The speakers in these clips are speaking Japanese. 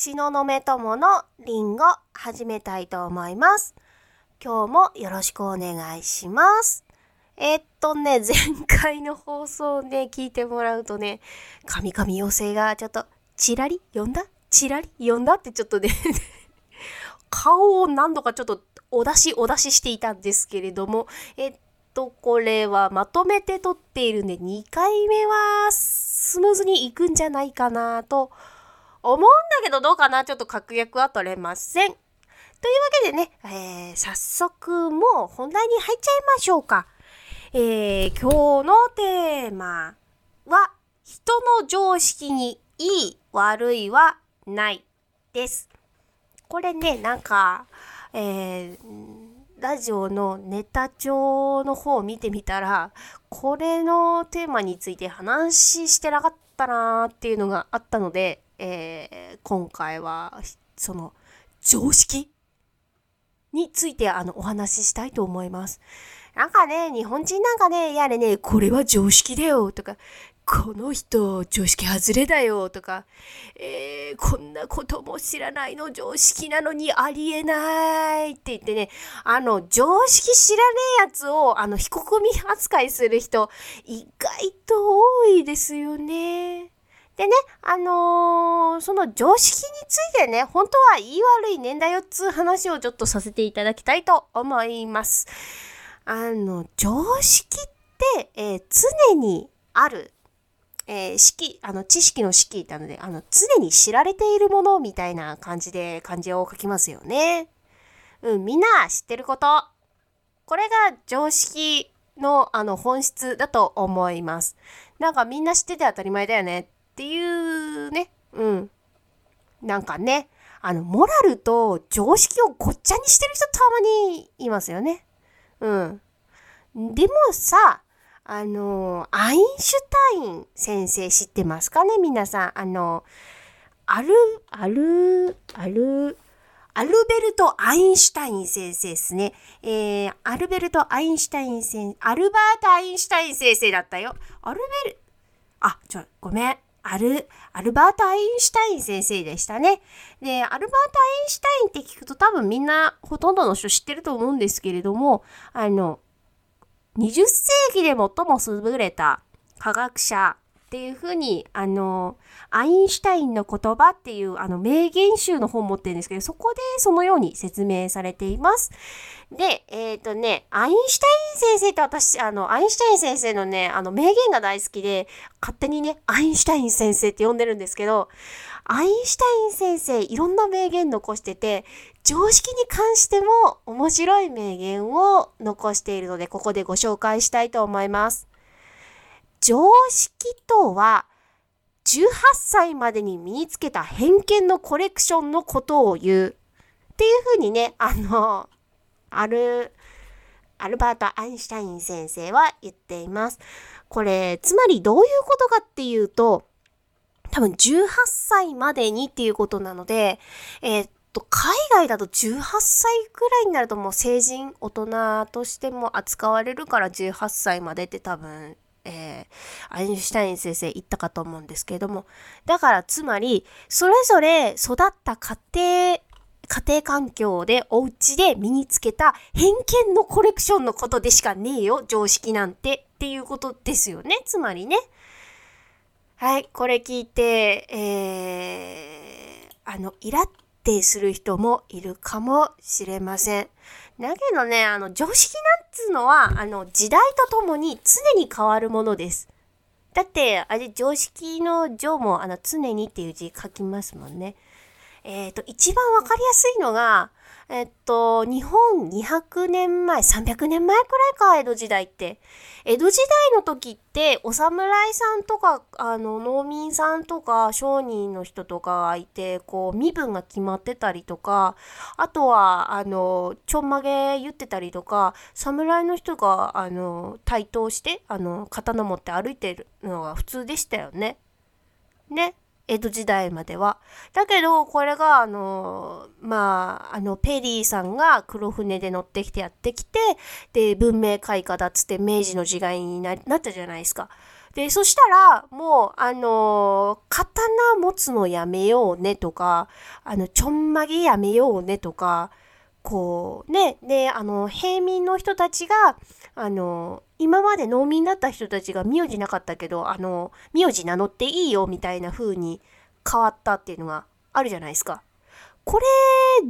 東雲友のリンゴ始めたいと思います。今日もよろしくお願いします。えーっとね、前回の放送をね、聞いてもらうとね、神々妖精がちょっと、チラリ呼んだ？チラリ呼んだってちょっとね、顔を何度かちょっとお出しお出ししていたんですけれども、えっと、これはまとめて撮っているんで、2回目はスムーズにいくんじゃないかなと思思うんだけど、どうかな？ちょっと確約は取れません。というわけでね、えー早速もう本題に入っちゃいましょうか。えー今日のテーマは、人の常識にいい悪いはないです。これね、なんか、えーラジオのネタ帳の方を見てみたら、これのテーマについて話してなかったなーっていうのがあったので、えー今回は、その、常識についてあのお話ししたいと思います。なんかね、日本人なんかね、やれね、これは常識だよとか、この人常識外れだよとか、えーこんなことも知らないの常識なのにありえないって言ってね、あの、常識知らねえやつを、あの、非国民扱いする人、意外と多いですよね。でね、あのーその常識についてね、本当はいい悪い年代よっつう話をちょっとさせていただきたいと思います。あの、常識って、えー常にある、えー式、あの、知識の式なので、あの、常に知られているものみたいな感じで漢字を書きますよね。うん、みんな知ってること。これが常識の、あの、本質だと思います。なんかみんな知ってて当たり前だよねっていうね、うん。なんかね、あの、モラルと常識をごっちゃにしてる人たまにいますよね。うん。でもさ、あの、アインシュタイン先生知ってますかね？皆さん。あの、アル、アル、アル、アルベルト・アインシュタイン先生ですね。えー、アルベルト・アインシュタイン先生、アルバート・アインシュタイン先生だったよ。アルベル、あ、ちょ、ごめん。アル、アルバート・アインシュタイン先生でしたね。で、アルバート・アインシュタインって聞くと多分みんなほとんどの人知ってると思うんですけれども、あの、20世紀で最も優れた科学者っていうふうに、あの、アインシュタインの言葉っていうあの名言集の本を持ってるんですけど、そこでそのように説明されています。で、えっ、とね、アインシュタイン先生って私、あの、アインシュタイン先生のね、あの名言が大好きで、勝手にね、アインシュタイン先生って呼んでるんですけど、アインシュタイン先生、いろんな名言残してて、常識に関しても面白い名言を残しているので、ここでご紹介したいと思います。常識とは、18歳までに身につけた偏見のコレクションのことを言う。っていうふうにね、あの、ある、アルバート・アインシュタイン先生は言っています。これ、つまりどういうことかっていうと、多分18歳までにっていうことなので、えーと、海外だと18歳くらいになるともう成人、大人としても扱われるから18歳までって多分、えーアインシュタイン先生言ったかと思うんですけれども、だからつまり、それぞれ育った家庭、家庭環境でお家で身につけた偏見のコレクションのことでしかねえよ、常識なんてっていうことですよね、つまりね。はい、これ聞いて、えー、あの、イラってする人もいるかもしれません。だけどね、あの、常識なんつうのは、あの、時代とともに常に変わるものです。だって、あれ、常識の常も、あの、常にっていう字書きますもんね。えっ、と、一番わかりやすいのが、えっと、日本200年前、300年前くらいか、江戸時代って。江戸時代の時って、お侍さんとか、あの、農民さんとか、商人の人とかがいて、こう、身分が決まってたりとか、あとは、あの、ちょんまげ言ってたりとか、侍の人が、あの、対等して、あの、刀持って歩いてるのが普通でしたよね。ね。江戸時代までは。だけど、これが、あの、まあ、あの、ペリーさんが黒船で乗ってきてやってきて、で、文明開化だっつって明治の時代になったじゃないですか。でで、そしたら、もう、あの刀持つのやめようねとか、あの、ちょんまげやめようねとか、こう、ね、で、あの、平民の人たちが、あの、今まで農民だった人たちが名字なかったけど、あの、名字名乗っていいよみたいな風に変わったっていうのがあるじゃないですか。これ、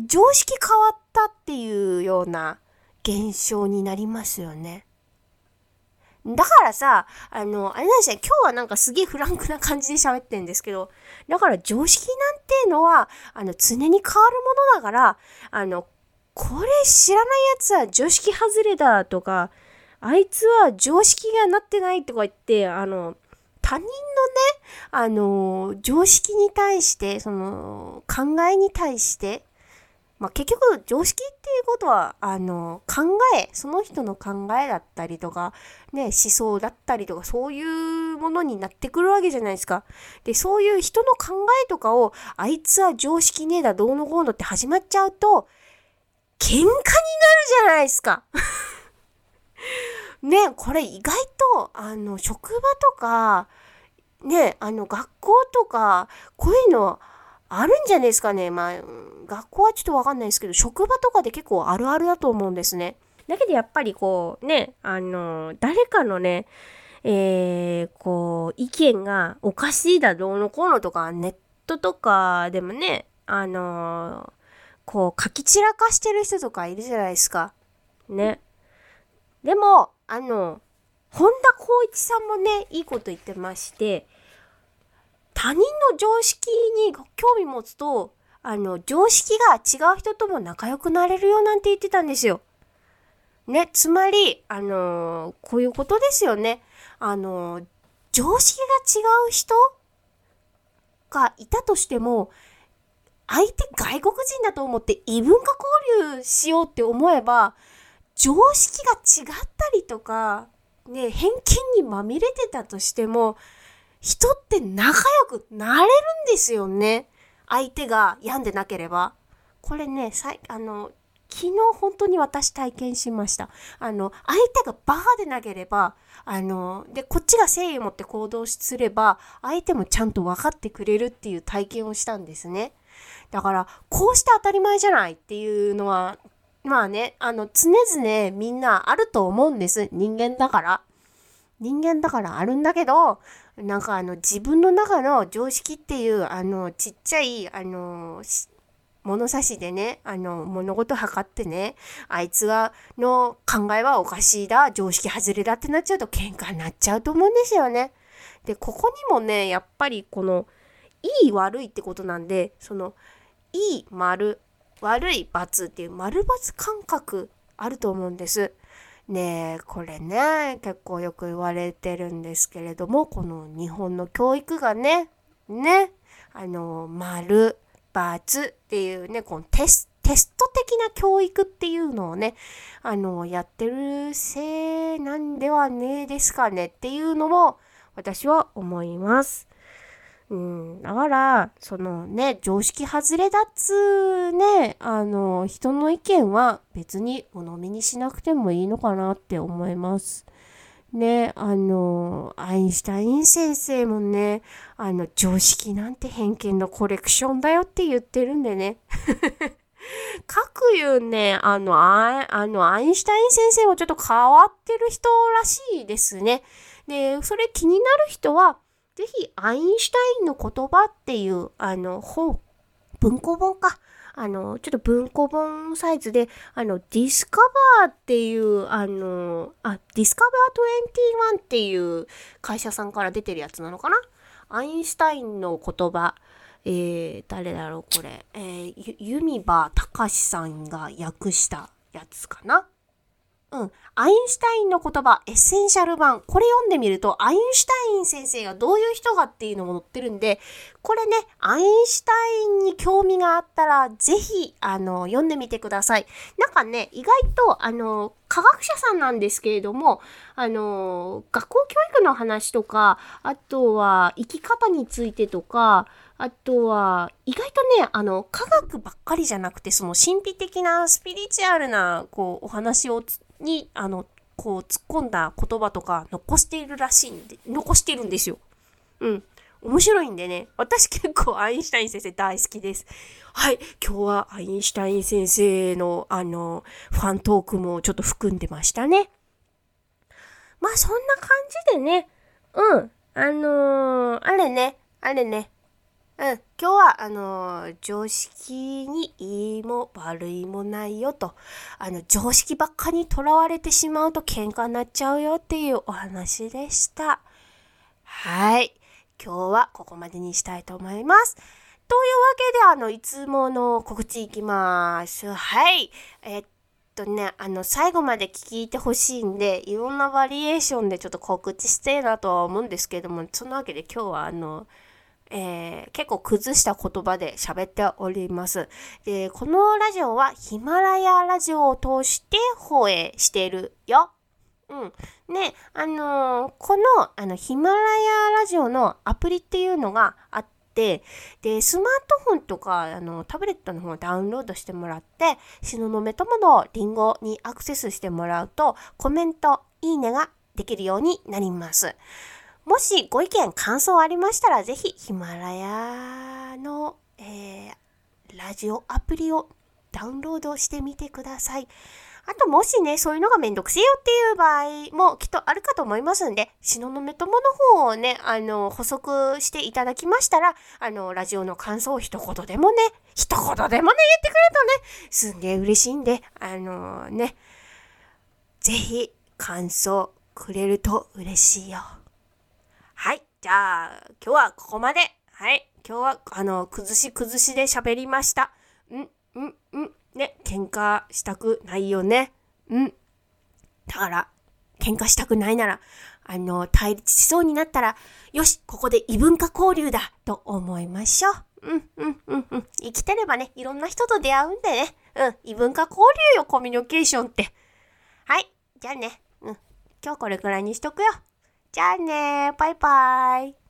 常識変わったっていうような現象になりますよね。だからさ、あの、あれなんですね、今日はなんかすげえフランクな感じで喋ってんですけど、だから常識なんていうのは、あの、常に変わるものだから、あの、これ知らないやつは常識外れだとか、あいつは常識がなってないとか言って、あの、他人のね、あの、常識に対して、その、考えに対して、まあ、結局、常識っていうことは、あの、考え、その人の考えだったりとか、ね、思想だったりとか、そういうものになってくるわけじゃないですか。で、そういう人の考えとかを、あいつは常識ねえだ、どうのこうのって始まっちゃうと、喧嘩になるじゃないですか。ね、これ意外と、あの、職場とか、ね、あの、学校とか、こういうの、あるんじゃないですかね。まあ、学校はちょっとわかんないですけど、職場とかで結構あるあるだと思うんですね。だけどやっぱりこう、ね、あの、誰かのね、えー、こう、意見がおかしいだどうのこうのとか、ネットとかでもね、あのこう、書き散らかしてる人とかいるじゃないですか。ね。でも、あの、本田光一さんもね、いいこと言ってまして、他人の常識に興味持つと、あの、常識が違う人とも仲良くなれるよなんて言ってたんですよ。ね、つまり、あのー、こういうことですよね。あのー、常識が違う人がいたとしても、相手外国人だと思って異文化交流しようって思えば、常識が違ったりとか、ね、偏見にまみれてたとしても、人って仲良くなれるんですよね。相手が病んでなければ。これね、さあの、昨日本当に私体験しました。あの、相手がバカでなければ、あの、で、こっちが誠意を持って行動すれば、相手もちゃんと分かってくれるっていう体験をしたんですね。だから、こうして当たり前じゃないっていうのは、まあね、あの、常々みんなあると思うんです。人間だから。人間だからあるんだけど、なんかあの自分の中の常識っていうあのちっちゃいあの物差しでね、あの物事測ってね、あいつはの考えはおかしいだ、常識外れだってなっちゃうと喧嘩になっちゃうと思うんですよね。で、ここにもね、やっぱりこのいい悪いってことなんで、そのいい丸、悪い罰っていう丸罰感覚あると思うんです。ねえ、これね、結構よく言われてるんですけれども、この日本の教育がね、ね、あの、丸、×っていうね、このテステスト的な教育っていうのをね、あの、やってるせいなんではねえですかねっていうのも私は思います。うん、だから、そのね、常識外れだっつね、あの、人の意見は別にお飲みにしなくてもいいのかなって思います。ね、あの、アインシュタイン先生もね、あの、常識なんて偏見のコレクションだよって言ってるんでね。各言うね、あの、ああの、アインシュタイン先生もちょっと変わってる人らしいですね。で、それ気になる人は、ぜひ、アインシュタインの言葉っていう、あの、本、文庫本か。あの、ちょっと文庫本サイズで、あの、ディスカバーっていう、あの、あ、ディスカバー21っていう会社さんから出てるやつなのかな？アインシュタインの言葉。えー、誰だろう、これ。えー、ユミバタシさんが訳したやつかな？うん。アインシュタインの言葉、エッセンシャル版。これ読んでみると、アインシュタイン先生がどういう人かっていうのも載ってるんで、これね、アインシュタインに興味があったら、ぜひ、あの、読んでみてください。なんかね、意外と、あの、科学者さんなんですけれども、あの、学校教育の話とか、あとは、生き方についてとか、あとは、意外とね、あの、科学ばっかりじゃなくて、その神秘的なスピリチュアルな、こう、お話をに、あの、こう突っ込んだ言葉とか残しているらしいんで、残してるんですよ。うん。面白いんでね、私結構アインシュタイン先生大好きです。はい、今日はアインシュタイン先生のあの、ファントークもちょっと含んでましたね。まあそんな感じでね、うん、あのー、あれね、あれね、うん、今日は、あの、常識にいいも悪いもないよと、あの、常識ばっかにとらわれてしまうと喧嘩になっちゃうよっていうお話でした。はい。今日はここまでにしたいと思います。というわけで、あの、いつもの告知いきます。はい。えっとね、あの、最後まで聞いてほしいんで、いろんなバリエーションでちょっと告知してえなとは思うんですけども、そのわけで今日はあの、えー、結構崩した言葉で喋っております。で、このラジオはヒマラヤラジオを通して放映しているよ。うん。ね、あのー、この、あの、ヒマラヤラジオのアプリっていうのがあって、で、スマートフォンとか、あの、タブレットの方をダウンロードしてもらって、しののめとものリンゴにアクセスしてもらうと、コメント、いいねができるようになります。もしご意見、感想ありましたら、ぜひヒマラヤの、えー、ラジオアプリをダウンロードしてみてください。あともしね、そういうのがめんどくせえよっていう場合もきっとあるかと思いますんで、しののめともの方をね、あの、補足していただきましたら、あの、ラジオの感想を一言でもね、一言でもね、言ってくれるとね、すんげえ嬉しいんで、あのね、ぜひ感想くれると嬉しいよ。じゃあ、今日はここまで。はい。今日は、あの、崩し崩しで喋りました。ん、ん、ん、ね、喧嘩したくないよね。うん。だから、喧嘩したくないなら、あの、対立しそうになったら、よし、ここで異文化交流だと思いましょう。うん、うん、うん、うん。生きてればね、いろんな人と出会うんでね。うん、異文化交流よ、コミュニケーションって。はい。じゃあね。うん。今日これくらいにしとくよ。じゃあねバイバイ。